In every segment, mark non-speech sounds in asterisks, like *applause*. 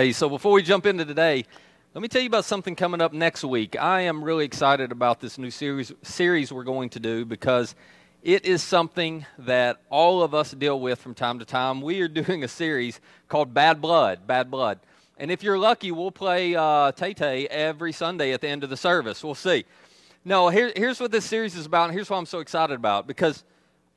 Hey, so before we jump into today, let me tell you about something coming up next week. I am really excited about this new series series we're going to do because it is something that all of us deal with from time to time. We are *laughs* doing a series called Bad Blood, Bad Blood. And if you're lucky, we'll play uh, Tay Tay every Sunday at the end of the service. We'll see. No, here, here's what this series is about, and here's why I'm so excited about because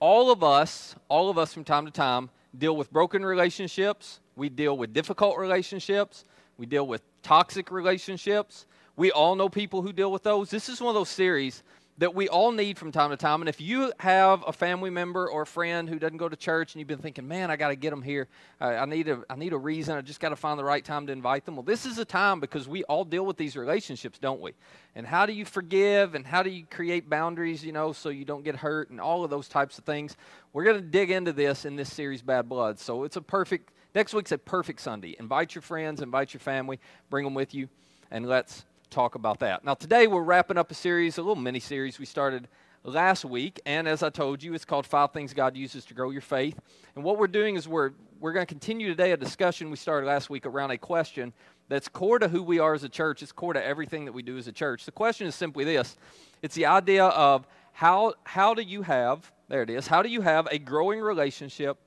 all of us, all of us from time to time, deal with broken relationships, we deal with difficult relationships, we deal with toxic relationships. We all know people who deal with those. This is one of those series that we all need from time to time. And if you have a family member or a friend who doesn't go to church and you've been thinking, man, I got to get them here, I, need a, I need a reason, I just got to find the right time to invite them. Well, this is a time because we all deal with these relationships, don't we? And how do you forgive and how do you create boundaries, you know, so you don't get hurt and all of those types of things? We're going to dig into this in this series, Bad Blood. So it's a perfect Next week's a perfect Sunday. Invite your friends, invite your family, bring them with you, and let's talk about that. Now, today we're wrapping up a series, a little mini series we started last week. And as I told you, it's called Five Things God Uses to Grow Your Faith. And what we're doing is we're, we're going to continue today a discussion we started last week around a question that's core to who we are as a church. It's core to everything that we do as a church. The question is simply this it's the idea of how, how do you have, there it is, how do you have a growing relationship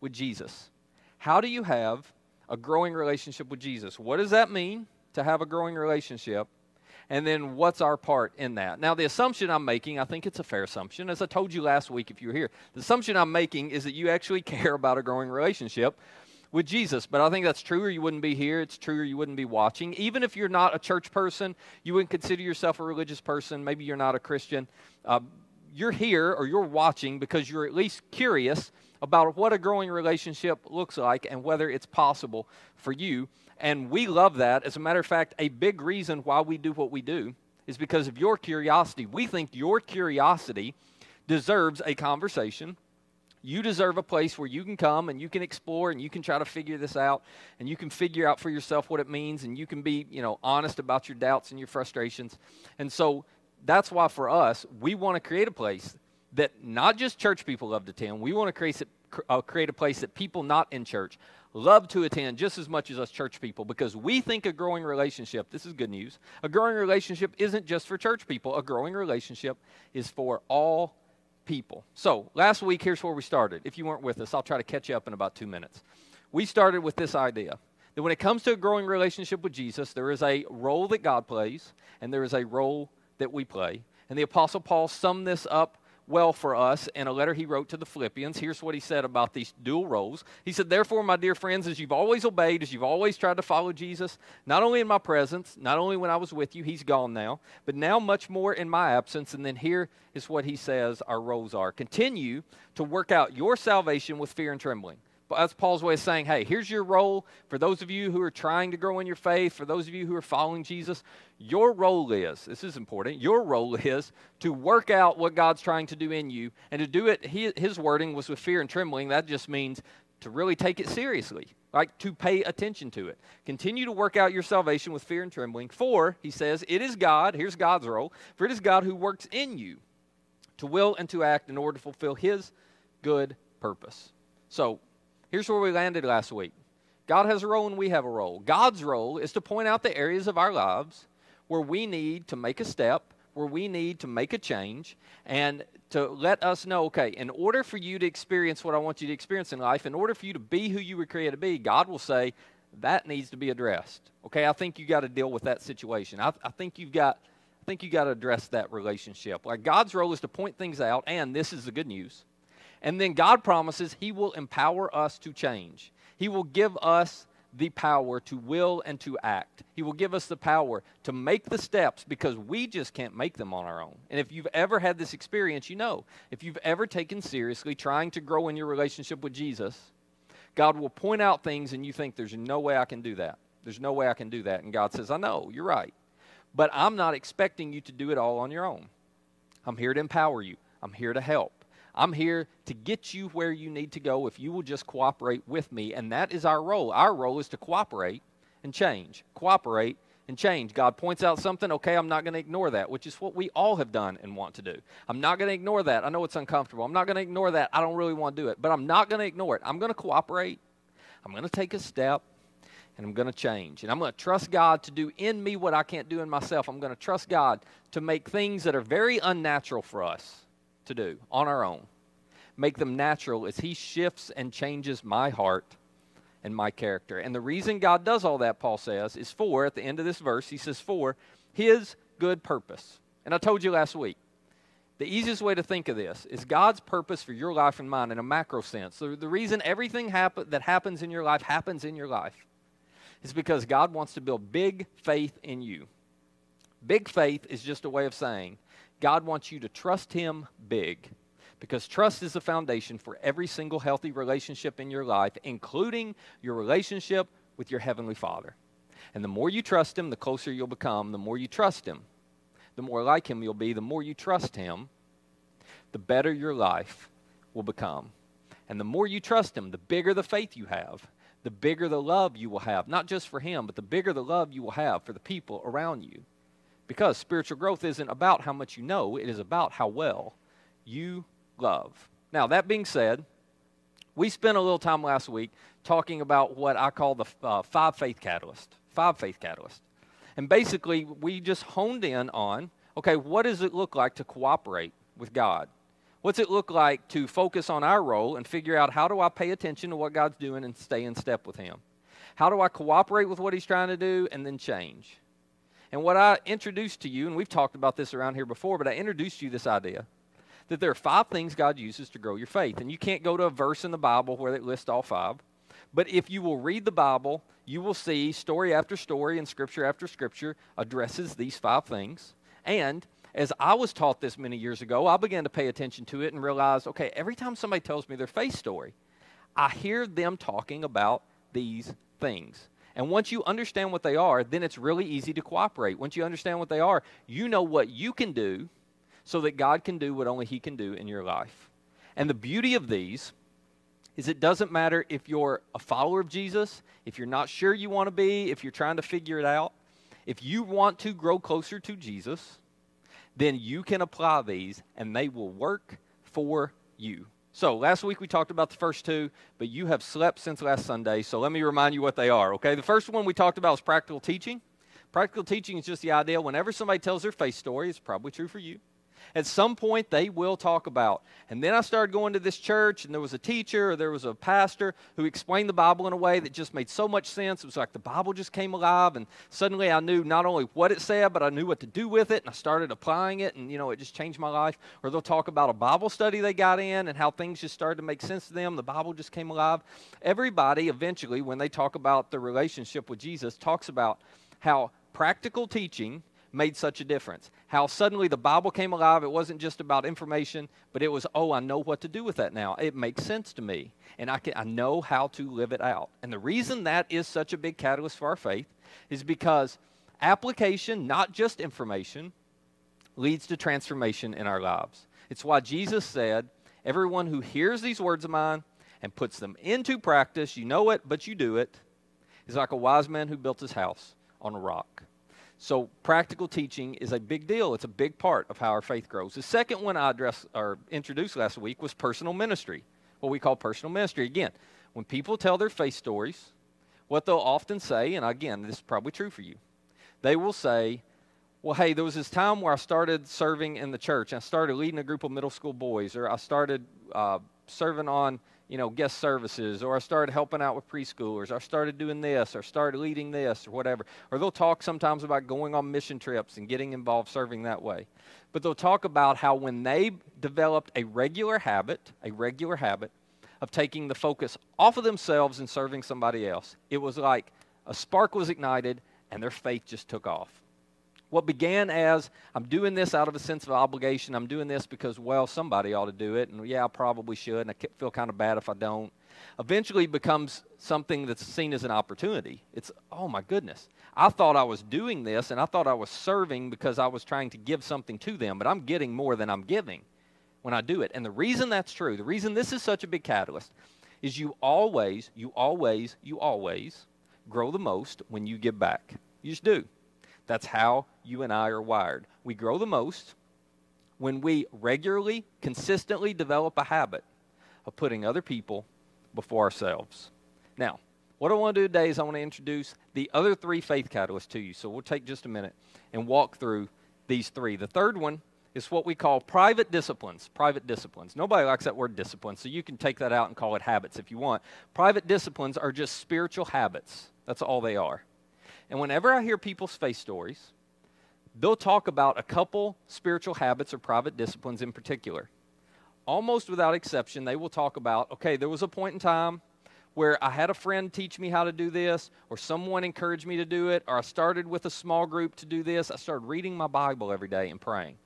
with Jesus? How do you have a growing relationship with Jesus? What does that mean to have a growing relationship? And then what's our part in that? Now, the assumption I'm making, I think it's a fair assumption. As I told you last week, if you were here, the assumption I'm making is that you actually *laughs* care about a growing relationship with Jesus. But I think that's true, or you wouldn't be here. It's true, or you wouldn't be watching. Even if you're not a church person, you wouldn't consider yourself a religious person. Maybe you're not a Christian. Uh, you're here or you're watching because you're at least curious about what a growing relationship looks like and whether it's possible for you. And we love that. As a matter of fact, a big reason why we do what we do is because of your curiosity. We think your curiosity deserves a conversation. You deserve a place where you can come and you can explore and you can try to figure this out and you can figure out for yourself what it means and you can be, you know, honest about your doubts and your frustrations. And so that's why for us, we want to create a place that not just church people love to attend. We want to create, uh, create a place that people not in church love to attend just as much as us church people because we think a growing relationship, this is good news, a growing relationship isn't just for church people. A growing relationship is for all people. So, last week, here's where we started. If you weren't with us, I'll try to catch you up in about two minutes. We started with this idea that when it comes to a growing relationship with Jesus, there is a role that God plays and there is a role that we play. And the Apostle Paul summed this up well for us in a letter he wrote to the Philippians. Here's what he said about these dual roles. He said, Therefore, my dear friends, as you've always obeyed, as you've always tried to follow Jesus, not only in my presence, not only when I was with you, he's gone now, but now much more in my absence. And then here is what he says our roles are. Continue to work out your salvation with fear and trembling that's Paul's way of saying, hey, here's your role for those of you who are trying to grow in your faith, for those of you who are following Jesus. Your role is, this is important, your role *laughs* is to work out what God's trying to do in you. And to do it, his wording was with fear and trembling. That just means to really take it seriously, like to pay attention to it. Continue to work out your salvation with fear and trembling. For, he says, it is God, here's God's role, for it is God who works in you to will and to act in order to fulfill his good purpose. So, Here's where we landed last week God has a role and we have a role. God's role is to point out the areas of our lives where we need to make a step, where we need to make a change, and to let us know okay, in order for you to experience what I want you to experience in life, in order for you to be who you were created to be, God will say, that needs to be addressed. Okay, I think you got to deal with that situation. I, I think you've got. I think you got to address that relationship. Like God's role is to point things out, and this is the good news and then God promises He will empower us to change. He will give us the power to will and to act. He will give us the power to make the steps because we just can't make them on our own. And if you've ever had this experience, you know. If you've ever taken seriously trying to grow in your relationship with Jesus, God will point out things and you think, there's no way I can do that. There's no way I can do that. And God says, I know, you're right. But I'm not expecting you to do it all on your own. I'm here to empower you, I'm here to help. I'm here to get you where you need to go if you will just cooperate with me. And that is our role. Our role is to cooperate and change. Cooperate and change. God points out something, okay, I'm not going to ignore that, which is what we all have done and want to do. I'm not going to ignore that. I know it's uncomfortable. I'm not going to ignore that. I don't really want to do it, but I'm not going to ignore it. I'm going to cooperate. I'm going to take a step. and I'm going to change. And I'm going to trust God to do in me what I can't do in myself. I'm going to trust God to make things that are very unnatural for us to do on our own, make them natural as He shifts and changes my heart and my character. And the reason God does all that, Paul says, is for, at the end of this verse, he says, for His good purpose. And I told you last week, the easiest way to think of this is God's purpose for your life and mine in a macro sense. The, the reason everything that happens in your life happens in your life is because God wants to build big faith in you. Big faith is just a way of saying God wants you to trust Him big because trust is the foundation for every single healthy relationship in your life, including your relationship with your Heavenly Father. And the more you trust Him, the closer you'll become. The more you trust Him, the more like Him you'll be. The more you trust Him, the better your life will become. And the more you trust Him, the bigger the faith you have the bigger the love you will have, not just for Him, but the bigger the love you will have for the people around you. Because spiritual growth isn't about how much you know, it is about how well you love. Now, that being said, we spent a little time last week talking about what I call the uh, five faith catalyst. Five faith catalyst. And basically, we just honed in on okay, what does it look like to cooperate with God? What's it look like to focus on our role and figure out how do I pay attention to what God's doing and stay in step with Him? How do I cooperate with what He's trying to do and then change? And what I introduced to you, and we've talked about this around here before, but I introduced you this idea that there are five things God uses to grow your faith. And you can't go to a verse in the Bible where it lists all five. But if you will read the Bible, you will see story after story and scripture after scripture addresses these five things. And as I was taught this many years ago, I began to pay attention to it and realize okay, every time somebody tells me their faith story, I hear them talking about these things. And once you understand what they are, then it's really easy to cooperate. Once you understand what they are, you know what you can do so that God can do what only He can do in your life. And the beauty of these is it doesn't matter if you're a follower of Jesus, if you're not sure you want to be, if you're trying to figure it out. If you want to grow closer to Jesus, then you can apply these and they will work for you. So, last week we talked about the first two, but you have slept since last Sunday, so let me remind you what they are, okay? The first one we talked about was practical teaching. Practical teaching is just the idea whenever somebody tells their faith story, it's probably true for you at some point they will talk about. And then I started going to this church, and there was a teacher or there was a pastor who explained the Bible in a way that just made so much sense. It was like the Bible just came alive, and suddenly I knew not only what it said, but I knew what to do with it, and I started applying it, and you know, it just changed my life. Or they'll talk about a Bible study they got in and how things just started to make sense to them. The Bible just came alive. Everybody eventually, when they talk about the relationship with Jesus, talks about how practical teaching made such a difference. How suddenly the Bible came alive. It wasn't just about information, but it was, oh, I know what to do with that now. It makes sense to me, and I, can, I know how to live it out. And the reason that is such a big catalyst for our faith is because application, not just information, leads to transformation in our lives. It's why Jesus said, Everyone who hears these words of mine and puts them into practice, you know it, but you do it, is like a wise man who built his house on a rock. So practical teaching is a big deal. It's a big part of how our faith grows. The second one I addressed or introduced last week was personal ministry, what we call personal ministry. Again, when people tell their faith stories, what they'll often say, and again, this is probably true for you, they will say, well, hey, there was this time where I started serving in the church. I started leading a group of middle school boys, or I started uh, serving on you know, guest services, or I started helping out with preschoolers, or I started doing this, or started leading this, or whatever. Or they'll talk sometimes about going on mission trips and getting involved serving that way. But they'll talk about how when they developed a regular habit, a regular habit of taking the focus off of themselves and serving somebody else, it was like a spark was ignited and their faith just took off. What began as I'm doing this out of a sense of obligation, I'm doing this because, well, somebody ought to do it, and yeah, I probably should, and I feel kind of bad if I don't, eventually becomes something that's seen as an opportunity. It's, oh my goodness, I thought I was doing this, and I thought I was serving because I was trying to give something to them, but I'm getting more than I'm giving when I do it. And the reason that's true, the reason this is such a big catalyst, is you always, you always, you always grow the most when you give back. You just do. That's how you and I are wired. We grow the most when we regularly, consistently develop a habit of putting other people before ourselves. Now, What I want to do today is I want to introduce the other three faith catalysts to you. So we'll take just a minute and walk through these three. The third one is what we call private disciplines. Private disciplines. Nobody likes that word discipline, so you can take that out and call it habits if you want. Private disciplines are just spiritual habits. That's all they are. And whenever I hear people's faith stories, they'll talk about a couple spiritual habits or private disciplines in particular. Almost without exception, they will talk about okay, there was a point in time where I had a friend teach me how to do this, or someone encouraged me to do it, or I started with a small group to do this. I started reading my Bible every day and praying.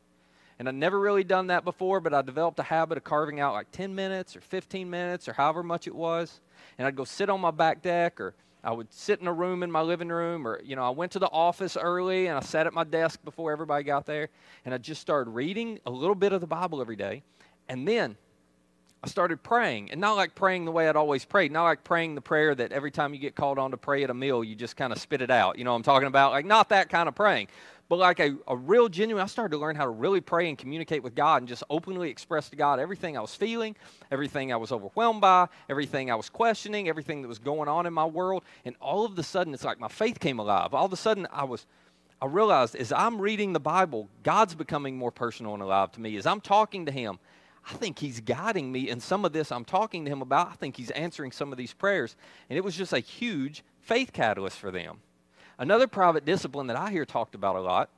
And I'd never really done that before, but I developed a habit of carving out like 10 minutes or 15 minutes or however much it was. And I'd go sit on my back deck or I would sit in a room in my living room, or, you know, I went to the office early and I sat at my desk before everybody got there. And I just started reading a little bit of the Bible every day. And then I started praying, and not like praying the way I'd always prayed, not like praying the prayer that every time you get called on to pray at a meal, you just kind of spit it out. You know what I'm talking about? Like, not that kind of praying, but like a, a real genuine, I started to learn how to really pray and communicate with God and just openly express to God everything I was feeling, everything I was overwhelmed by, everything I was questioning, everything that was going on in my world. And all of a sudden, it's like my faith came alive. All of a sudden, I was. I realized as I'm reading the Bible, God's becoming more personal and alive to me. As I'm talking to Him, I think he's guiding me in some of this I'm talking to him about. I think he's answering some of these prayers. And it was just a huge faith catalyst for them. Another private discipline that I hear talked about a lot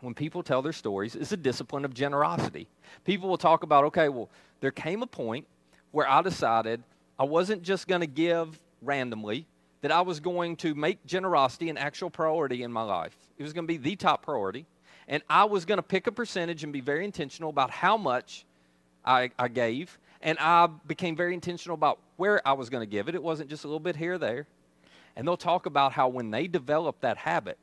when people tell their stories is the discipline of generosity. People will talk about, okay, well, there came a point where I decided I wasn't just going to give randomly, that I was going to make generosity an actual priority in my life. It was going to be the top priority. And I was going to pick a percentage and be very intentional about how much I, I gave, and I became very intentional about where I was going to give it. It wasn't just a little bit here or there. And they'll talk about how when they developed that habit,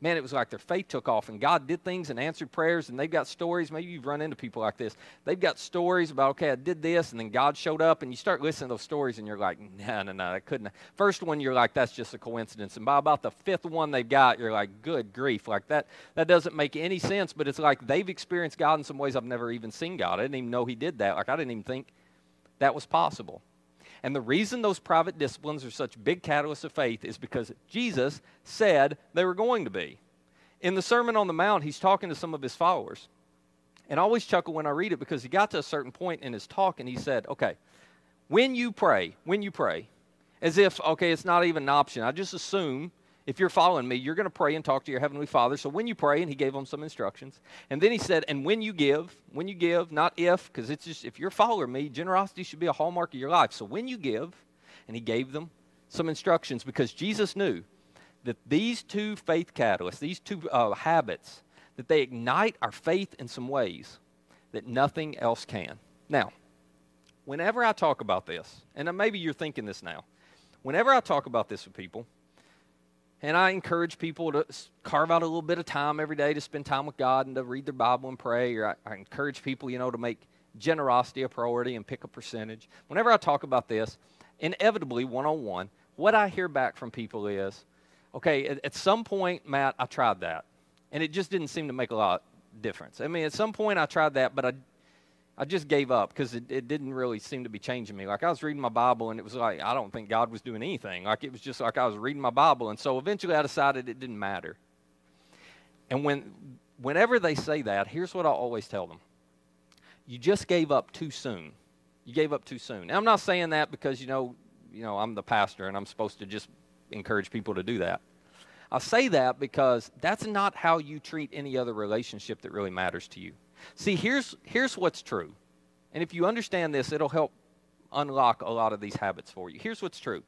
man, it was like their faith took off and God did things and answered prayers. And they've got stories. Maybe you've run into people like this. They've got stories about, okay, I did this, and then God showed up. And you start listening to those stories, and you're like, no, no, no, I couldn't. First one, you're like, that's just a coincidence. And by about the fifth one they've got, you're like, good grief. Like that, that doesn't make any sense. But it's like they've experienced God in some ways I've never even seen God. I didn't even know He did that. Like I didn't even think that was possible. And the reason those private disciplines are such big catalysts of faith is because Jesus said they were going to be. In the Sermon on the Mount, he's talking to some of his followers. And I always chuckle when I read it because he got to a certain point in his talk and he said, okay, when you pray, when you pray, as if, okay, it's not even an option. I just assume if you're following me, you're going to pray and talk to your Heavenly Father. So when you pray, and he gave them some instructions. And then he said, and when you give, when you give, not if, because it's just, if you're following me, generosity should be a hallmark of your life. So when you give, and he gave them some instructions because Jesus knew that these two faith catalysts, these two uh, habits, that they ignite our faith in some ways that nothing else can. Now, whenever I talk about this, and maybe you're thinking this now, whenever I talk about this with people, and I encourage people to carve out a little bit of time every day to spend time with God and to read their Bible and pray, or I, I encourage people, you know, to make generosity a priority and pick a percentage. Whenever I talk about this, inevitably, one on one, what I hear back from people is, okay, at, at some point, Matt, I tried that, and it just didn't seem to make a lot of difference. I mean, at some point, I tried that, but I, I just gave up because it, it didn't really seem to be changing me. Like I was reading my Bible, and it was like I don't think God was doing anything. Like it was just like I was reading my Bible, and so eventually, I decided it didn't matter. And when, whenever they say that, here's what I always tell them: You just gave up too soon. You gave up too soon. Now, I'm not saying that because you know, you know, I'm the pastor and I'm supposed to just encourage people to do that. I say that because that's not how you treat any other relationship that really matters to you. See, here's, here's what's true. And if you understand this, it'll help unlock a lot of these habits for you. Here's what's true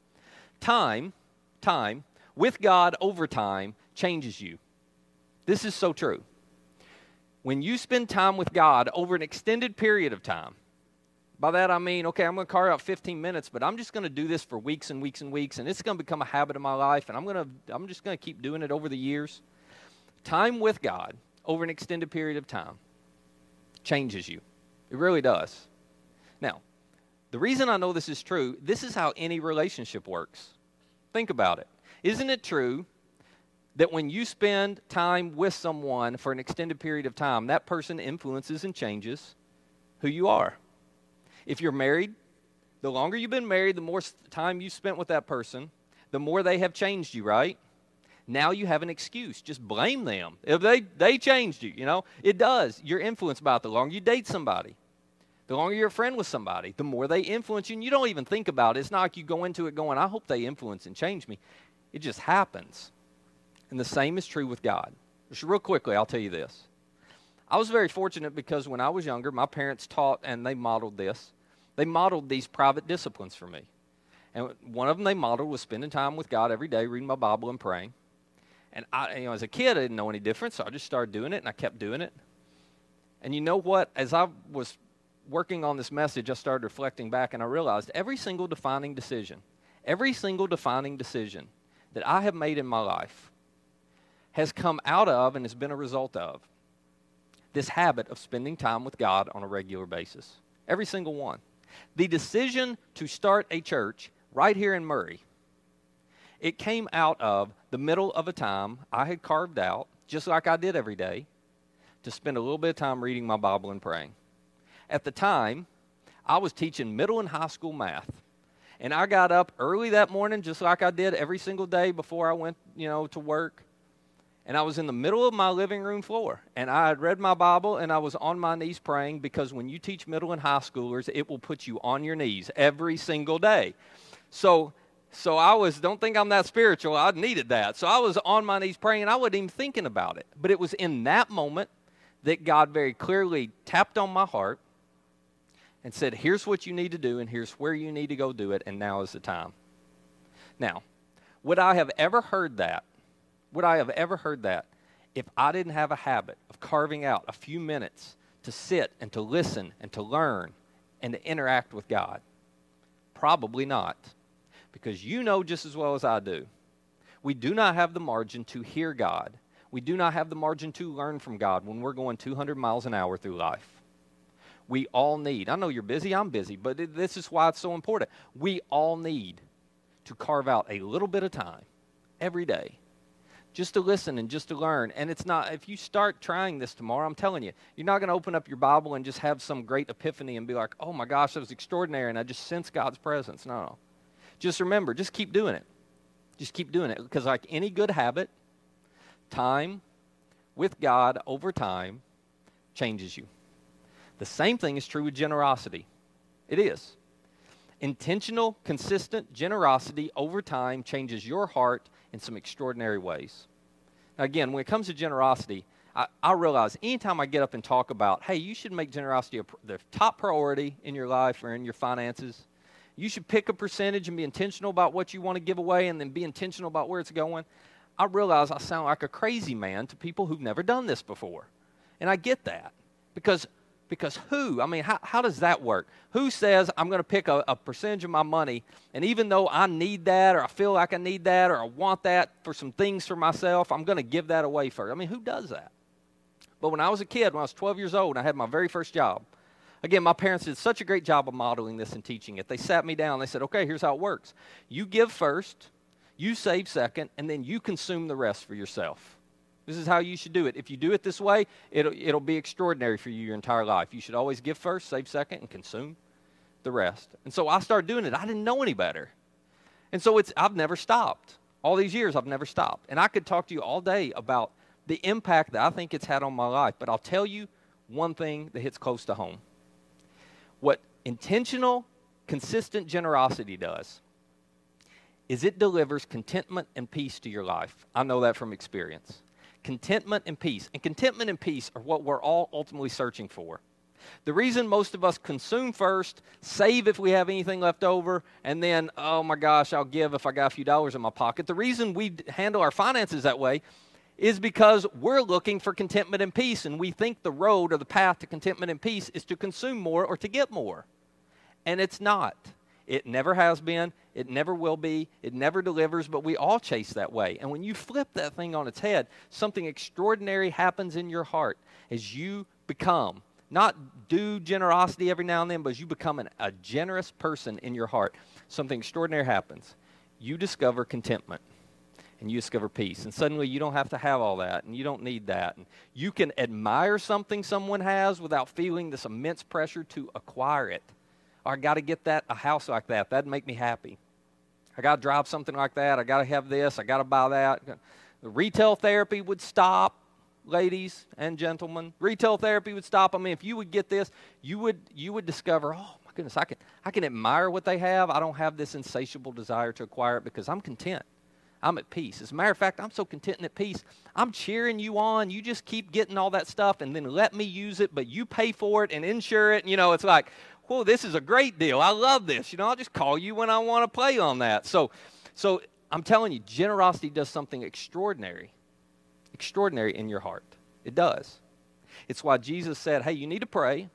time, time, with God over time, changes you. This is so true. When you spend time with God over an extended period of time, by that I mean, okay, I'm going to carve out 15 minutes, but I'm just going to do this for weeks and weeks and weeks, and it's going to become a habit of my life, and I'm going to, I'm just going to keep doing it over the years. Time with God over an extended period of time changes you. It really does. Now, the reason I know this is true, this is how any relationship works. Think about it. Isn't it true that when you spend time with someone for an extended period of time, that person influences and changes who you are? If you're married, the longer you've been married, the more time you spent with that person, the more they have changed you, right? Now you have an excuse. Just blame them. If they, they changed you, you know, it does. You're influenced by it the longer you date somebody. The longer you're a friend with somebody, the more they influence you, and you don't even think about it. It's not like you go into it going, I hope they influence and change me. It just happens. And the same is true with God. Just real quickly, I'll tell you this. I was very fortunate because when I was younger, my parents taught and they modeled this. They modeled these private disciplines for me. And one of them they modeled was spending time with God every day, reading my Bible and praying. And I, you know, as a kid, I didn't know any difference, so I just started doing it, and I kept doing it. And you know what? As I was working on this message, I started reflecting back and I realized every single defining decision, every single defining decision that I have made in my life has come out of and has been a result of this habit of spending time with God on a regular basis. Every single one. The decision to start a church right here in Murray, it came out of the middle of a time I had carved out, just like I did every day, to spend a little bit of time reading my Bible and praying. At the time, I was teaching middle and high school math. And I got up early that morning, just like I did every single day before I went, you know, to work. And I was in the middle of my living room floor. And I had read my Bible and I was on my knees praying because when you teach middle and high schoolers, it will put you on your knees every single day. So so I was, don't think I'm that spiritual. I needed that. So I was on my knees praying I wasn't even thinking about it. But it was in that moment that God very clearly tapped on my heart and said, Here's what you need to do, and here's where you need to go do it, and now is the time. Now, would I have ever heard that? Would I have ever heard that if I didn't have a habit of carving out a few minutes to sit and to listen and to learn and to interact with God? Probably not. Because you know just as well as I do, we do not have the margin to hear God. We do not have the margin to learn from God when we're going 200 miles an hour through life we all need. I know you're busy, I'm busy, but this is why it's so important. We all need to carve out a little bit of time every day just to listen and just to learn. And it's not, if you start trying this tomorrow, I'm telling you, you're not going to open up your Bible and just have some great epiphany and be like, oh my gosh, that was extraordinary, and I just sense God's presence. No, no. Just remember, just keep doing it. Just keep doing it. Because, like any good habit, time with God over time changes you. The same thing is true with generosity. It is. Intentional, consistent generosity over time changes your heart in some extraordinary ways. Now, again, when it comes to generosity, I, I, realize anytime I get up and talk about, hey, you should make generosity a, the top priority in your life or in your finances. You should pick a percentage and be intentional about what you want to give away and then be intentional about where it's going. I realize I sound like a crazy man to people who've never done this before. And I get that because because who? I mean, how, how does that work? Who says I'm going to pick a, a, percentage of my money, and even though I need that, or I feel like I need that, or I want that for some things for myself, I'm going to give that away first? I mean, who does that? But when I was a kid, when I was 12 years old, and I had my very first job, again, my parents did such a great job of modeling this and teaching it. They sat me down, they said, okay, here's how it works you give first, you save second, and then you consume the rest for yourself. This is how you should do it. If you do it this way, it'll, it'll be extraordinary for you your entire life. You should always give first, save second, and consume the rest. And so I started doing it. I didn't know any better. And so it's, I've never stopped. All these years, I've never stopped. And I could talk to you all day about the impact that I think it's had on my life. But I'll tell you one thing that hits close to home. What intentional, consistent generosity does is it delivers contentment and peace to your life. I know that from experience contentment and peace. And contentment and peace are what we're all ultimately searching for. The reason most of us consume first, save if we have anything left over, and then, oh my gosh, I'll give if I got a few dollars in my pocket. The reason we handle our finances that way is because we're looking for contentment and peace, and we think the road or the path to contentment and peace is to consume more or to get more. And it's not. It never has been. It never will be. It never delivers, but we all chase that way. And when you flip that thing on its head, something extraordinary happens in your heart as you become, not do generosity every now and then, but as you become an, a generous person in your heart, something extraordinary happens. You discover contentment and you discover peace. And suddenly you don't have to have all that and you don't need that. And you can admire something someone has without feeling this immense pressure to acquire it. I got to get that a house like that. That'd make me happy. I got to drive something like that. I got to have this. I got to buy that. The retail therapy would stop, ladies and gentlemen. Retail therapy would stop. I mean, if you would get this, you would you would discover, oh my goodness, I can I can admire what they have. I don't have this insatiable desire to acquire it because I'm content. I'm at peace. As a matter of fact, I'm so content and at peace. I'm cheering you on. You just keep getting all that stuff and then let me use it, but you pay for it and insure it. And, you know, it's like, whoa, this is a great deal. I love this. You know, I'll just call you when I want to play on that. So, so I'm telling you, generosity does something extraordinary, extraordinary in your heart. It does. It's why Jesus said, hey, you need to pray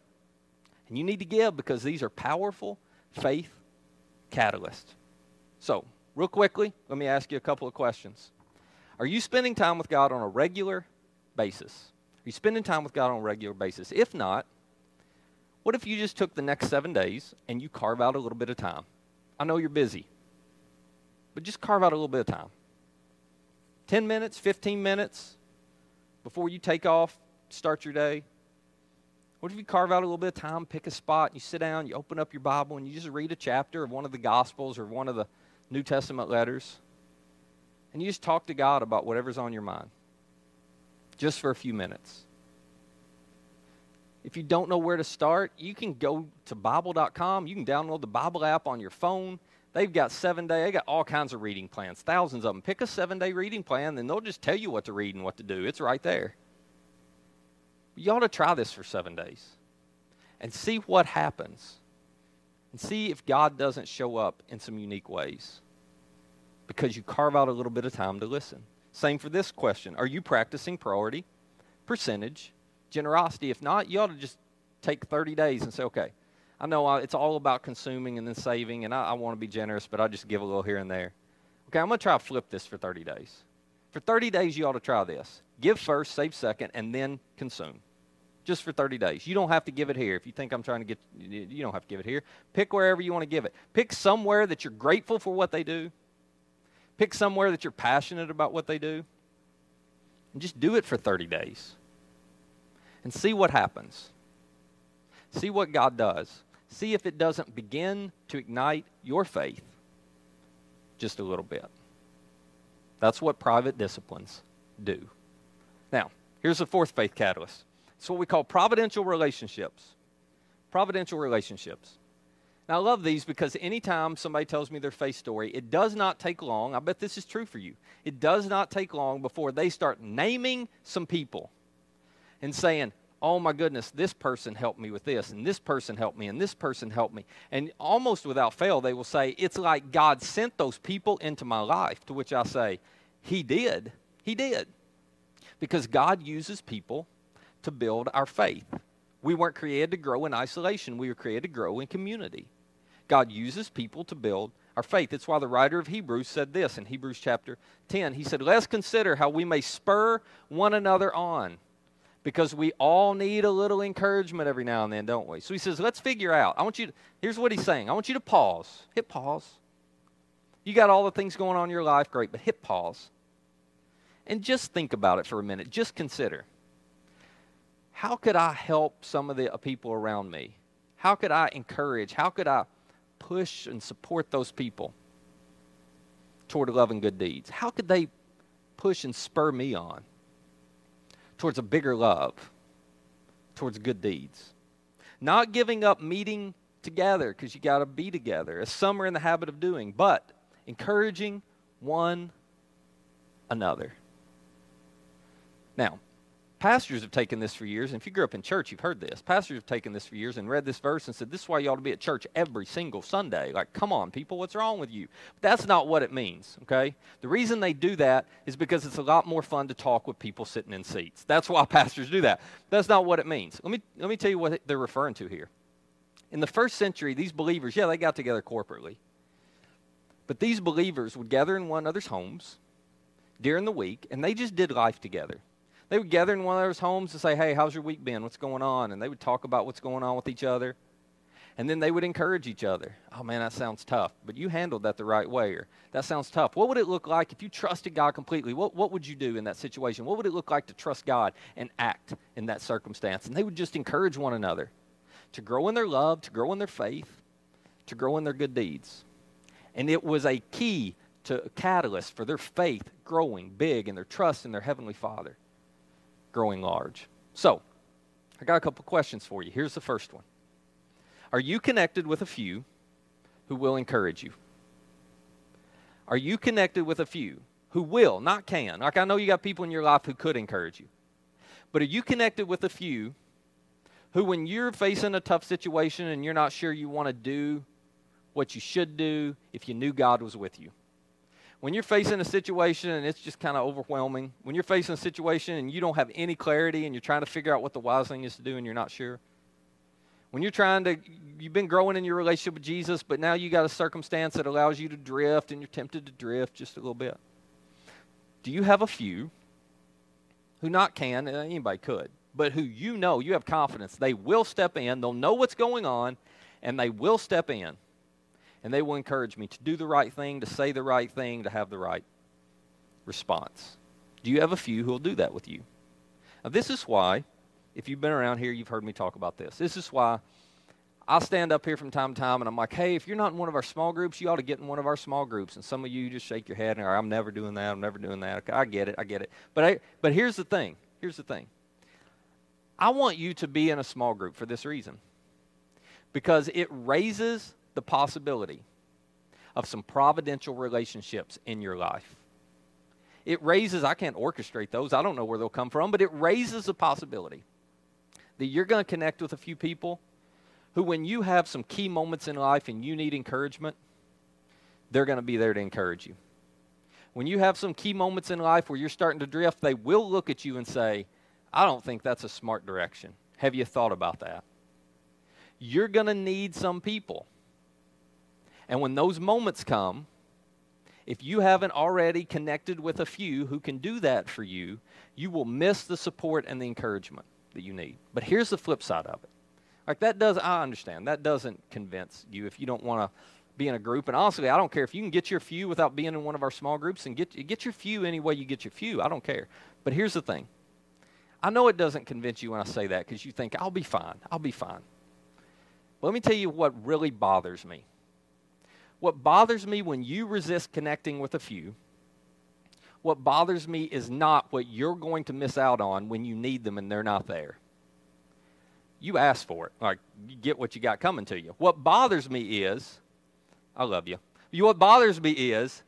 and you need to give because these are powerful faith catalysts. So, real quickly, let me ask you a couple of questions. Are you spending time with God on a regular basis? Are you spending time with God on a regular basis? If not, what if you just took the next seven days and you carve out a little bit of time? I know you're busy, but just carve out a little bit of time 10 minutes, 15 minutes before you take off, start your day. What if you carve out a little bit of time, pick a spot, you sit down, you open up your Bible, and you just read a chapter of one of the Gospels or one of the New Testament letters, and you just talk to God about whatever's on your mind, just for a few minutes. If you don't know where to start, you can go to Bible.com. You can download the Bible app on your phone. They've got seven day, they got all kinds of reading plans, thousands of them. Pick a seven day reading plan, and they'll just tell you what to read and what to do. It's right there. You ought to try this for seven days and see what happens and see if God doesn't show up in some unique ways because you carve out a little bit of time to listen. Same for this question Are you practicing priority, percentage, generosity? If not, you ought to just take 30 days and say, okay, I know it's all about consuming and then saving, and I, I want to be generous, but I just give a little here and there. Okay, I'm going to try to flip this for 30 days. For 30 days, you ought to try this give first, save second, and then consume just for 30 days. You don't have to give it here. If you think I'm trying to get, you don't have to give it here. Pick wherever you want to give it. Pick somewhere that you're grateful for what they do. Pick somewhere that you're passionate about what they do. And just do it for 30 days. And see what happens. See what God does. See if it doesn't begin to ignite your faith just a little bit. That's what private disciplines do. Now, here's the fourth faith catalyst it's what we call providential relationships. Providential relationships. Now, I love these because anytime somebody tells me their faith story, it does not take long. I bet this is true for you. It does not take long before they start naming some people and saying, oh my goodness, this person helped me with this, and this person helped me, and this person helped me. And almost without fail, they will say, it's like God sent those people into my life. To which I say, He did. He did. Because God uses people to build our faith. We weren't created to grow in isolation, we were created to grow in community. God uses people to build our faith. That's why the writer of Hebrews said this in Hebrews chapter 10. He said, Let's consider how we may spur one another on because we all need a little encouragement every now and then, don't we? So he says, Let's figure out. I want you to, here's what he's saying I want you to pause. Hit pause. You got all the things going on in your life, great, but hit pause. And just think about it for a minute. Just consider how could I help some of the uh, people around me? How could I encourage? How could I push and support those people toward love and good deeds? How could they push and spur me on towards a bigger love, towards good deeds? Not giving up meeting together because you got to be together, as some are in the habit of doing, but encouraging one another. Now, Pastors have taken this for years, and if you grew up in church, you've heard this. Pastors have taken this for years and read this verse and said, This is why you ought to be at church every single Sunday. Like, come on, people, what's wrong with you? But that's not what it means, okay? The reason they do that is because it's a lot more fun to talk with people sitting in seats. That's why *laughs* pastors do that. That's not what it means. Let me, let me tell you what they're referring to here. In the first century, these believers, yeah, they got together corporately. But these believers would gather in one another's homes during the week, and they just did life together. They would gather in one of those homes and say, Hey, how's your week been? What's going on? And they would talk about what's going on with each other. And then they would encourage each other. Oh, man, that sounds tough. But you handled that the right way. Or that sounds tough. What would it look like if you trusted God completely? What, what would you do in that situation? What would it look like to trust God and act in that circumstance? And they would just encourage one another to grow in their love, to grow in their faith, to grow in their good deeds. And it was a key to a catalyst for their faith growing big and their trust in their Heavenly Father growing large. So, I got a couple questions for you. Here's the first one Are you connected with a few who will encourage you? Are you connected with a few who will, not can? Like, I know you got people in your life who could encourage you, but are you connected with a few who, when you're facing a tough situation and you're not sure you want to do what you should do, if you knew God was with you? When you're facing a situation and it's just kind of overwhelming, when you're facing a situation and you don't have any clarity and you're trying to figure out what the wise thing is to do and you're not sure, when you're trying to, you've been growing in your relationship with Jesus, but now you got a circumstance that allows you to drift and you're tempted to drift just a little bit. Do you have a few who not can, uh, anybody could, but who you know, you have confidence, they will step in, they'll know what's going on, and they will step in. And they will encourage me to do the right thing, to say the right thing, to have the right response. Do you have a few who will do that with you? Now, this is why, if you've been around here, you've heard me talk about this. This is why I stand up here from time to time and I'm like, hey, if you're not in one of our small groups, you ought to get in one of our small groups. And some of you just shake your head and are, I'm never doing that. I'm never doing that. Okay, I get it. I get it. But, I, but here's the thing. Here's the thing. I want you to be in a small group for this reason because it raises the possibility of some providential relationships in your life. It raises, I can't orchestrate those, I don't know where they'll come from, but it raises the possibility that you're going to connect with a few people who, when you have some key moments in life and you need encouragement, they're going to be there to encourage you. When you have some key moments in life where you're starting to drift, they will look at you and say, I don't think that's a smart direction. Have you thought about that? You're going to need some people. And when those moments come, if you haven't already connected with a few who can do that for you, you will miss the support and the encouragement that you need. But here's the flip side of it like that does I understand. That doesn't convince you if you don't want to be in a group. And honestly, I don't care if you can get your few without being in one of our small groups and get get your few any way you get your few. I don't care. But here's the thing. I know it doesn't convince you when I say that because you think I'll be fine. I'll be fine. But let me tell you what really bothers me. What bothers me when you resist connecting with a few, what bothers me is not what you're going to miss out on when you need them and they're not there you ask for it. Like, you get what you got coming to you. What bothers me is, I love you. What bothers me is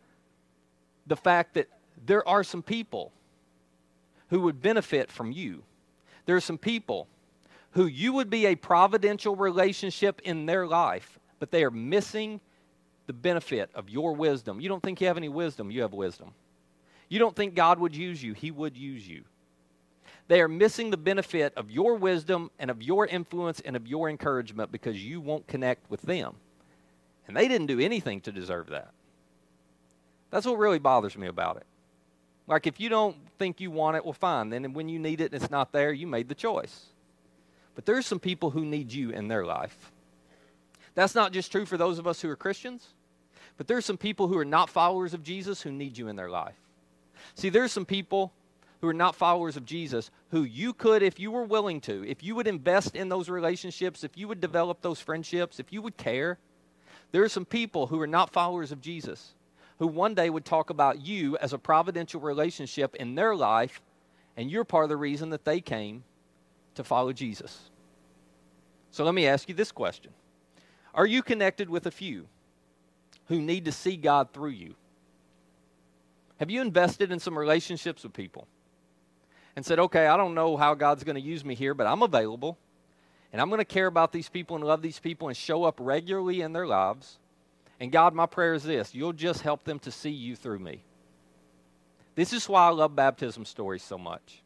the fact that there are some people who would benefit from you. There are some people who you would be a providential relationship in their life, but they are missing the benefit of your wisdom. You don't think you have any wisdom, you have wisdom. You don't think God would use you, He would use you. They are missing the benefit of your wisdom and of your influence and of your encouragement because you won't connect with them. And they didn't do anything to deserve that. That's what really bothers me about it. Like, if you don't think you want it, well, fine. Then when you need it and it's not there, you made the choice. But there's some people who need you in their life. That's not just true for those of us who are Christians, but there are some people who are not followers of Jesus who need you in their life. See, there are some people who are not followers of Jesus, who you could, if you were willing to, if you would invest in those relationships, if you would develop those friendships, if you would care, there are some people who are not followers of Jesus who one day would talk about you as a providential relationship in their life, and you're part of the reason that they came to follow Jesus. So let me ask you this question Are you connected with a few who need to see God through you? Have you invested in some relationships with people? and said, okay, I don't know how God's going to use me here, but I'm available. And I'm going to care about these people and love these people and show up regularly in their lives. And God, my prayer is this you'll just help them to see you through me. This is why I love baptism stories so much.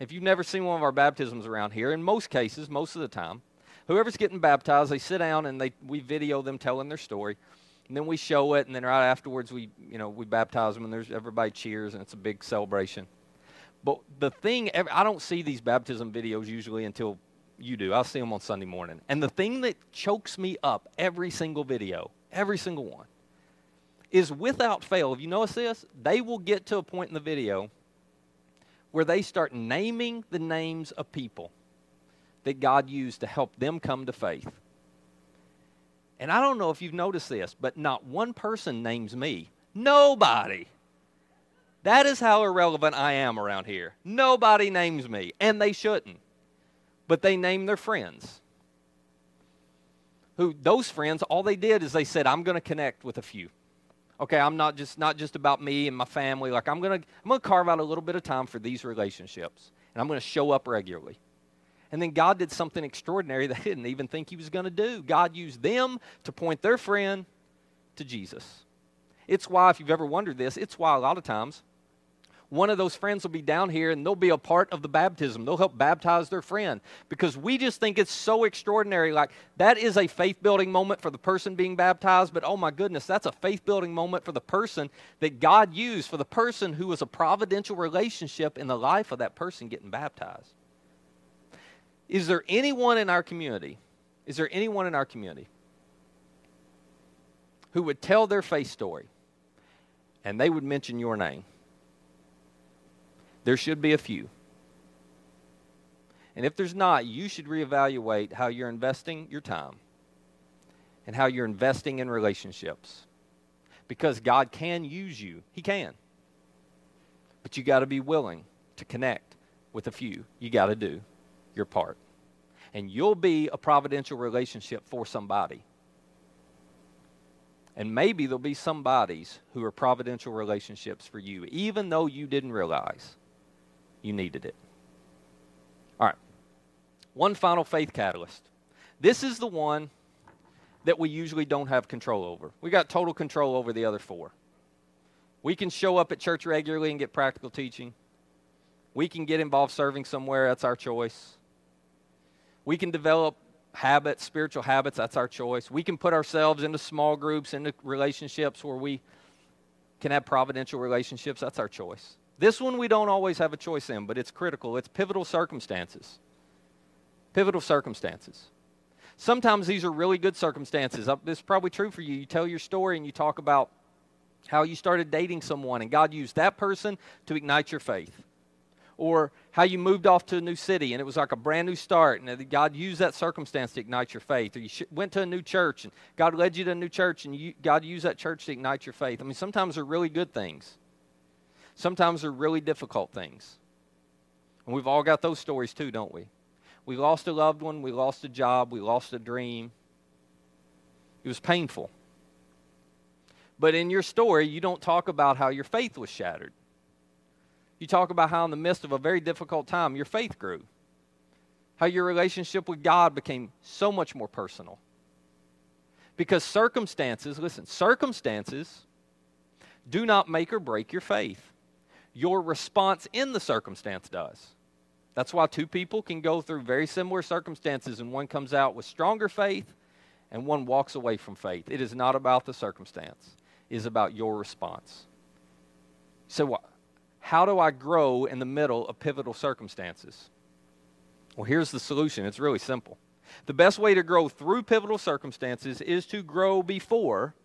If you've never seen one of our baptisms around here, in most cases, most of the time, whoever's getting baptized, they sit down and they, we video them telling their story. And then we show it, and then right afterwards, we, you know, we baptize them, and there's everybody cheers, and it's a big celebration. But the thing, I don't see these baptism videos usually until you do. I'll see them on Sunday morning. And the thing that chokes me up every single video, every single one, is without fail, if you notice this, they will get to a point in the video where they start naming the names of people that God used to help them come to faith. And I don't know if you've noticed this, but not one person names me. Nobody. That is how irrelevant I am around here. Nobody names me, and they shouldn't. But they name their friends. Who those friends, all they did is they said, I'm going to connect with a few. Okay, I'm not just not just about me and my family. Like I'm to I'm going to carve out a little bit of time for these relationships, and I'm going to show up regularly. And then God did something extraordinary they didn't even think He was going to do. God used them to point their friend to Jesus. It's why, if you've ever wondered this, it's why a lot of times one of those friends will be down here and they'll be a part of the baptism. They'll help baptize their friend because we just think it's so extraordinary. Like, that is a faith building moment for the person being baptized, but oh my goodness, that's a faith building moment for the person that God used, for the person who was a providential relationship in the life of that person getting baptized. Is there anyone in our community? Is there anyone in our community who would tell their faith story and they would mention your name? There should be a few. And if there's not, you should reevaluate how you're investing your time and how you're investing in relationships. Because God can use you, He can. But you got to be willing to connect with a few. You got to do your part. And you'll be a providential relationship for somebody. And maybe there'll be somebody's who are providential relationships for you, even though you didn't realize you needed it. All right. One final faith catalyst. This is the one that we usually don't have control over. We got total control over the other four. We can show up at church regularly and get practical teaching. We can get involved serving somewhere, that's our choice. We can develop habits, spiritual habits, that's our choice. We can put ourselves into small groups, into relationships where we can have providential relationships, that's our choice. This one we don't always have a choice in, but it's critical. It's pivotal circumstances. Pivotal circumstances. Sometimes these are really good circumstances. Uh, this is probably true for you. You tell your story and you talk about how you started dating someone and God used that person to ignite your faith. Or how you moved off to a new city and it was like a brand new start and God used that circumstance to ignite your faith. Or you went to a new church and God led you to a new church and you, God used that church to ignite your faith. I mean, sometimes they're really good things. Sometimes they're really difficult things. And we've all got those stories too, don't we? We lost a loved one, we lost a job, we lost a dream. It was painful. But in your story, you don't talk about how your faith was shattered. You talk about how, in the midst of a very difficult time, your faith grew. How your relationship with God became so much more personal. Because circumstances, listen, circumstances do not make or break your faith your response in the circumstance does. That's why two people can go through very similar circumstances and one comes out with stronger faith and one walks away from faith. It is not about the circumstance, it is about your response. So, how do I grow in the middle of pivotal circumstances? Well, here's the solution it's really simple. The best way to grow through pivotal circumstances is to grow before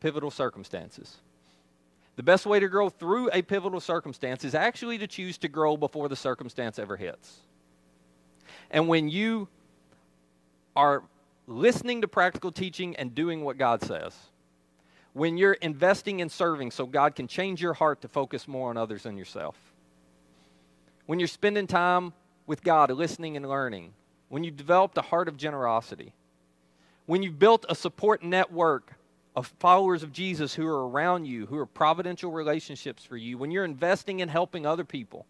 pivotal circumstances. The best way to grow through a pivotal circumstance is actually to choose to grow before the circumstance ever hits. And when you are listening to practical teaching and doing what God says, when you're investing in serving so God can change your heart to focus more on others than yourself, when you're spending time with God, listening and learning, when you've developed a heart of generosity, when you've built a support network of followers of Jesus who are around you, who are providential relationships for you, when you're investing in helping other people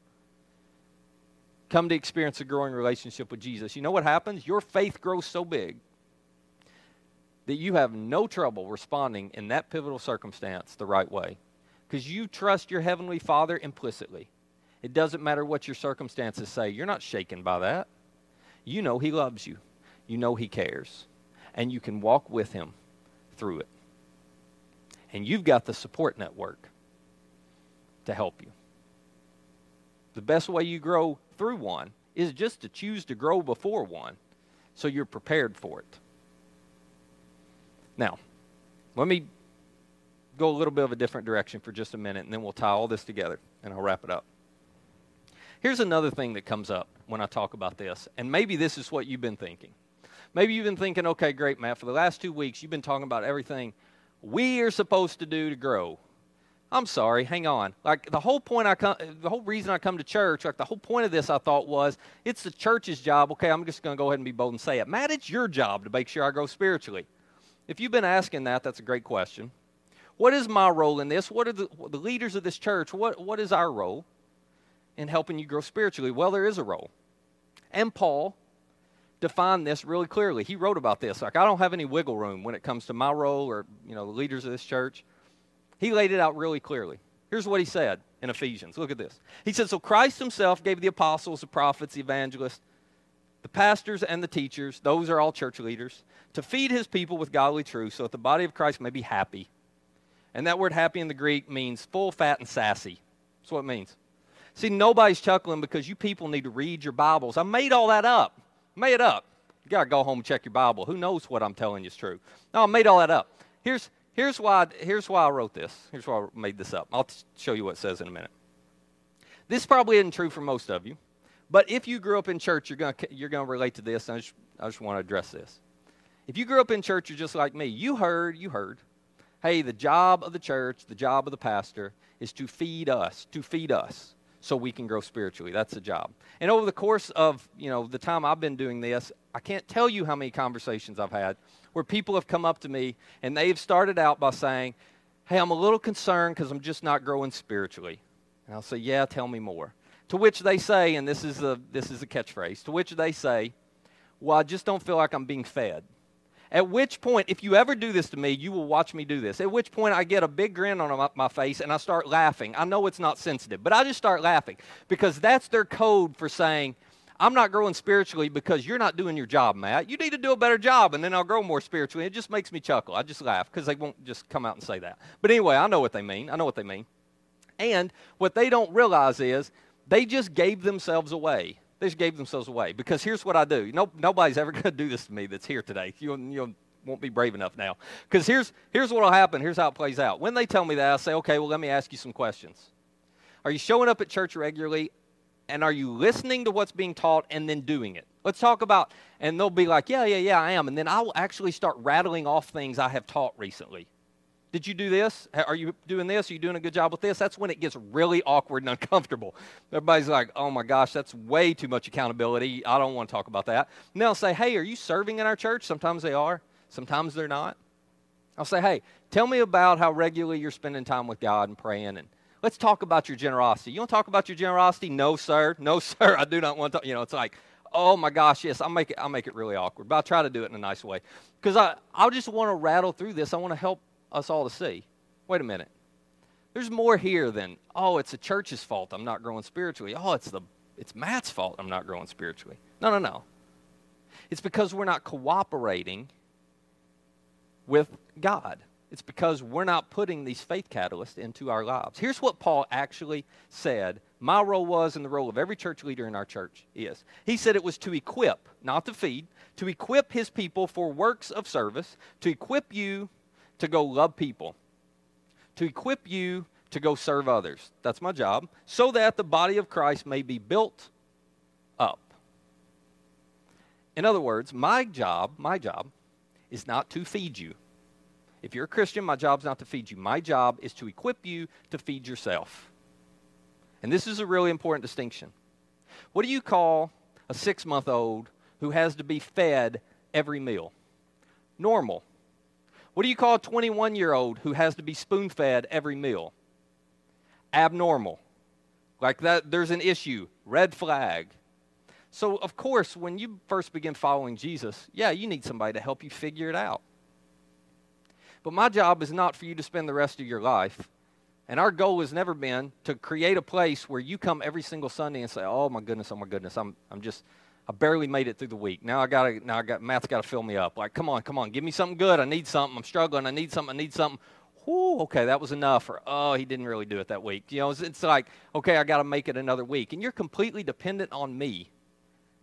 come to experience a growing relationship with Jesus, you know what happens? Your faith grows so big that you have no trouble responding in that pivotal circumstance the right way because you trust your Heavenly Father implicitly. It doesn't matter what your circumstances say, you're not shaken by that. You know He loves you, you know He cares, and you can walk with Him through it and you've got the support network to help you. The best way you grow through one is just to choose to grow before one so you're prepared for it. Now, let me go a little bit of a different direction for just a minute and then we'll tie all this together and I'll wrap it up. Here's another thing that comes up when I talk about this, and maybe this is what you've been thinking. Maybe you've been thinking, okay, great, Matt, for the last two weeks, you've been talking about everything we are supposed to do to grow. I'm sorry, hang on. Like the whole point I come, the whole reason I come to church, like the whole point of this, I thought was it's the church's job. Okay, I'm just going to go ahead and be bold and say it. Matt, it's your job to make sure I grow spiritually. If you've been asking that, that's a great question. What is my role in this? What are the, the leaders of this church? What, what is our role in helping you grow spiritually? Well, there is a role. And Paul defined this really clearly. He wrote about this. Like, I don't have any wiggle room when it comes to my role or, you know, the leaders of this church. He laid it out really clearly. Here's what he said in Ephesians. Look at this. He said, So Christ himself gave the apostles, the prophets, the evangelists, the pastors, and the teachers, those are all church leaders, to feed his people with godly truth so that the body of Christ may be happy. And that word happy in the Greek means full, fat, and sassy. That's what it means. See, nobody's chuckling because you people need to read your Bibles. I made all that up. made it up. You got to go home and check your Bible. Who knows what I'm telling you is true? No, I made all that up. Here's, Here's why, here's why I wrote this. Here's why I made this up. I'll show you what it says in a minute. This probably isn't true for most of you, but if you grew up in church, you're going you're gonna relate to this, I just, I just want to address this. If you grew up in church, you're just like me. You heard, you heard, hey, the job of the church, the job of the pastor is to feed us, to feed us so we can grow spiritually. That's the job. And over the course of, you know, the time I've been doing this, I can't tell you how many conversations I've had where people have come up to me and they've started out by saying, Hey, I'm a little concerned because I'm just not growing spiritually. And I'll say, Yeah, tell me more. To which they say, and this is the this is a catchphrase, to which they say, Well, I just don't feel like I'm being fed. At which point, if you ever do this to me, you will watch me do this. At which point, I get a big grin on my, my, face and I start laughing. I know it's not sensitive, but I just start laughing because that's their code for saying, I'm not growing spiritually because you're not doing your job, Matt. You need to do a better job, and then I'll grow more spiritually. It just makes me chuckle. I just laugh because they won't just come out and say that. But anyway, I know what they mean. I know what they mean. And what they don't realize is they just gave themselves away. They just gave themselves away. Because here's what I do. No, nobody's ever *laughs* going to do this to me that's here today. You, you won't be brave enough now. Because here's, here's what will happen. Here's how it plays out. When they tell me that, I say, okay, well, let me ask you some questions. Are you showing up at church regularly? and are you listening to what's being taught and then doing it? Let's talk about, and they'll be like, yeah, yeah, yeah, I am. And then I'll actually start rattling off things I have taught recently. Did you do this? Are you doing this? Are you doing a good job with this? That's when it gets really awkward and uncomfortable. Everybody's like, oh my gosh, that's way too much accountability. I don't want to talk about that. And they'll say, hey, are you serving in our church? Sometimes they are, sometimes they're not. I'll say, hey, tell me about how regularly you're spending time with God and praying and let's talk about your generosity. You want to talk about your generosity? No, sir. No, *laughs* sir. I do not want to. You know, it's like, oh my gosh, yes, I'll make it, I'll make it really awkward. But I'll try to do it in a nice way. Because I, I just want to rattle through this. I want to help us all to see. Wait a minute. There's more here than, oh, it's the church's fault I'm not growing spiritually. Oh, it's the it's Matt's fault I'm not growing spiritually. No, no, no. It's because we're not cooperating with God. It's because we're not putting these faith catalysts into our lives. Here's what Paul actually said my role was, and the role of every church leader in our church is. He said it was to equip, not to feed, to equip his people for works of service, to equip you to go love people, to equip you to go serve others. That's my job, so that the body of Christ may be built up. In other words, my job, my job, is not to feed you. If you're a Christian, my job's not to feed you. My job is to equip you to feed yourself. And this is a really important distinction. What do you call a six month old who has to be fed every meal? Normal. What do you call a 21 year old who has to be spoon fed every meal? Abnormal. Like that, there's an issue. Red flag. So, of course, when you first begin following Jesus, yeah, you need somebody to help you figure it out. But my job is not for you to spend the rest of your life. And our goal has never been to create a place where you come every single Sunday and say, "Oh my goodness, oh my goodness, I'm I'm just I barely made it through the week. Now I got to now I got Matt's got to fill me up. Like, come on, come on, give me something good. I need something. I'm struggling. I need something. I need something. Whoo, okay, that was enough. Or oh, he didn't really do it that week. You know, it's, it's like okay, I got to make it another week, and you're completely dependent on me.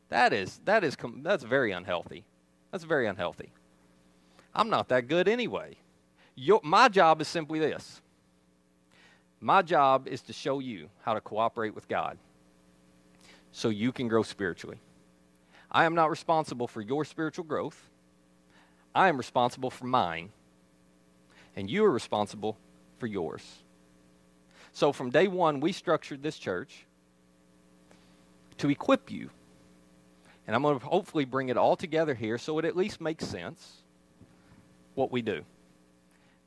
That is that is that's very unhealthy. That's very unhealthy. I'm not that good anyway. Your, my job is simply this my job is to show you how to cooperate with God so you can grow spiritually. I am not responsible for your spiritual growth. I am responsible for mine. And you are responsible for yours. So from day one, we structured this church to equip you. And I'm going to hopefully bring it all together here so it at least makes sense what we do.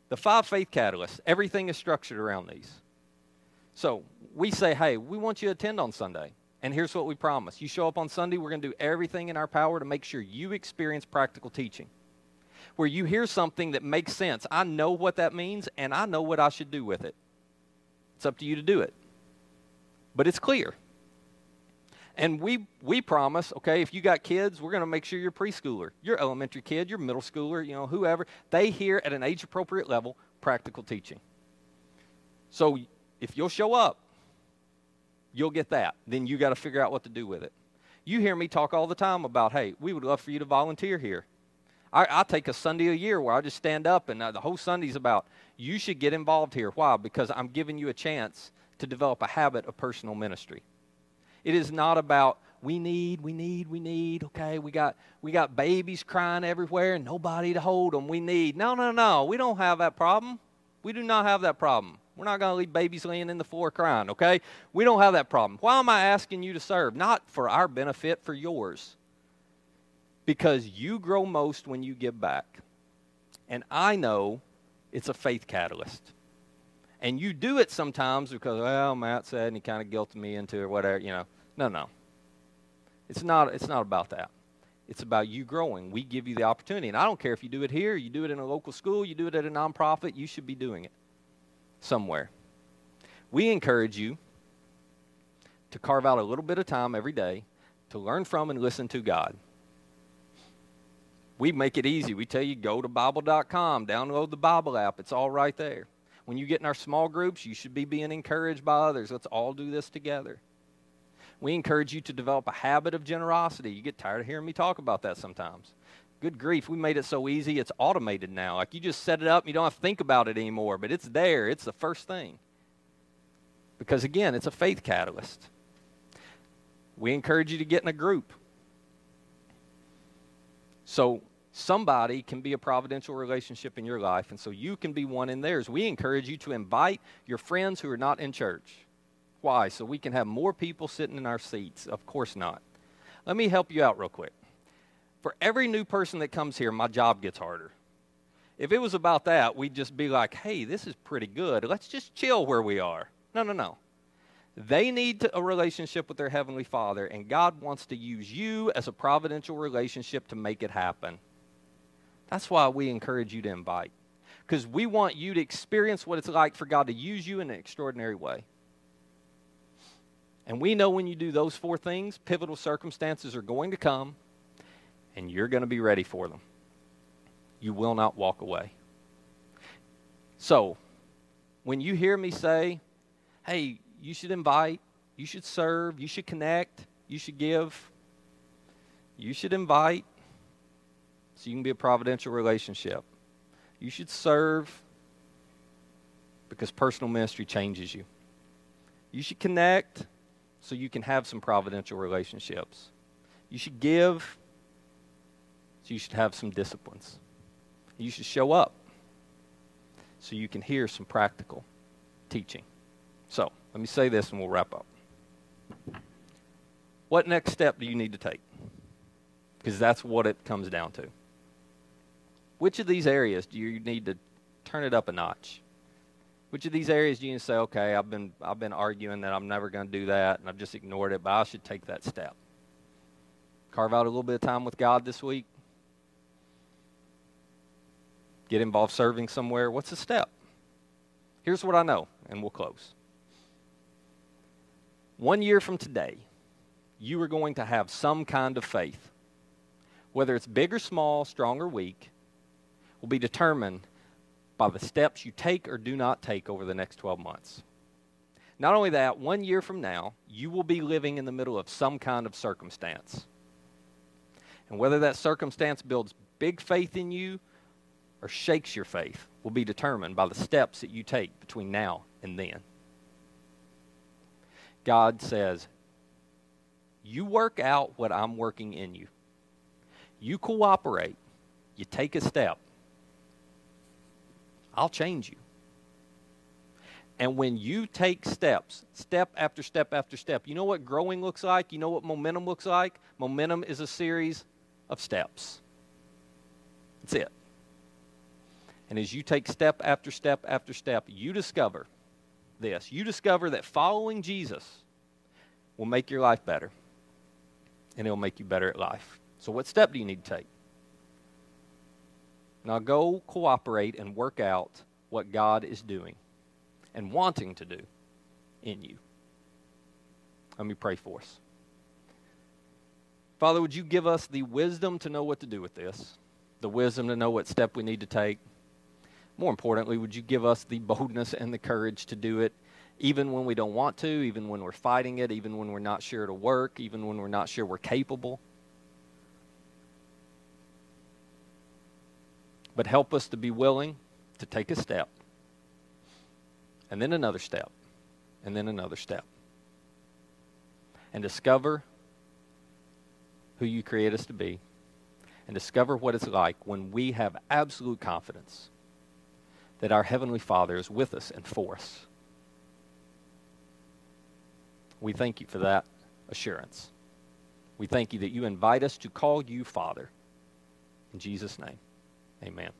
The five faith catalysts, everything is structured around these. So we say, hey, we want you to attend on Sunday. And here's what we promise you show up on Sunday, we're going to do everything in our power to make sure you experience practical teaching. Where you hear something that makes sense. I know what that means, and I know what I should do with it. It's up to you to do it. But it's clear. And we, we promise, okay, if you got kids, we're going to make sure your preschooler, your elementary kid, your middle schooler, you know, whoever, they hear at an age appropriate level practical teaching. So if you'll show up, you'll get that. Then you got to figure out what to do with it. You hear me talk all the time about, hey, we would love for you to volunteer here. I, I take a Sunday a year where I just stand up and uh, the whole Sunday's about, you should get involved here. Why? Because I'm giving you a chance to develop a habit of personal ministry. It is not about we need, we need, we need. Okay, we got we got babies crying everywhere and nobody to hold them. We need. No, no, no. We don't have that problem. We do not have that problem. We're not going to leave babies laying in the floor crying, okay? We don't have that problem. Why am I asking you to serve? Not for our benefit, for yours. Because you grow most when you give back. And I know it's a faith catalyst. And you do it sometimes because, well, Matt said, and he kind of guilted me into it or whatever, you know. No, no. It's not, it's not about that. It's about you growing. We give you the opportunity. And I don't care if you do it here, you do it in a local school, you do it at a nonprofit, you should be doing it somewhere. We encourage you to carve out a little bit of time every day to learn from and listen to God. We make it easy. We tell you go to Bible.com, download the Bible app. It's all right there. When you get in our small groups, you should be being encouraged by others. Let's all do this together. We encourage you to develop a habit of generosity. You get tired of hearing me talk about that sometimes. Good grief, we made it so easy, it's automated now. Like you just set it up, and you don't have to think about it anymore, but it's there, it's the first thing. Because again, it's a faith catalyst. We encourage you to get in a group. So somebody can be a providential relationship in your life, and so you can be one in theirs. We encourage you to invite your friends who are not in church. Why? So we can have more people sitting in our seats? Of course not. Let me help you out real quick. For every new person that comes here, my job gets harder. If it was about that, we'd just be like, hey, this is pretty good. Let's just chill where we are. No, no, no. They need to, a relationship with their Heavenly Father, and God wants to use you as a providential relationship to make it happen. That's why we encourage you to invite, because we want you to experience what it's like for God to use you in an extraordinary way. And we know when you do those four things, pivotal circumstances are going to come and you're going to be ready for them. You will not walk away. So, when you hear me say, hey, you should invite, you should serve, you should connect, you should give, you should invite so you can be a providential relationship. You should serve because personal ministry changes you. You should connect so you can have some providential relationships. You should give so you should have some disciplines. You should show up so you can hear some practical teaching. So, let me say this and we'll wrap up. What next step do you need to take? Because that's what it comes down to. Which of these areas do you need to turn it up a notch? Which of these areas do you say, okay, I've been, I've been arguing that I'm never going to do that and I've just ignored it, but I should take that step? Carve out a little bit of time with God this week get involved serving somewhere, what's the step? Here's what I know, and we'll close. One year from today, you are going to have some kind of faith. Whether it's big or small, strong or weak, will be determined by the steps you take or do not take over the next 12 months. Not only that, one year from now, you will be living in the middle of some kind of circumstance. And whether that circumstance builds big faith in you or shakes your faith will be determined by the steps that you take between now and then. God says, You work out what I'm working in you. you cooperate, you take a step, I'll change you. And when you take steps, step after step after step, you know what growing looks like? You know what momentum looks like? Momentum is a series of steps. That's it. And as you take step after step after step, you discover this. You discover that following Jesus will make your life better, and it'll make you better at life. So, what step do you need to take? Now, go cooperate and work out what God is doing and wanting to do in you. Let me pray for us. Father, would you give us the wisdom to know what to do with this, the wisdom to know what step we need to take? More importantly, would you give us the boldness and the courage to do it, even when we don't want to, even when we're fighting it, even when we're not sure it'll work, even when we're not sure we're capable? But help us to be willing to take a step, and then another step, and then another step, and discover who you create us to be, and discover what it's like when we have absolute confidence that our Heavenly Father is with us and for us. We thank you for that assurance. We thank you that you invite us to call you Father. In Jesus' name. Amen.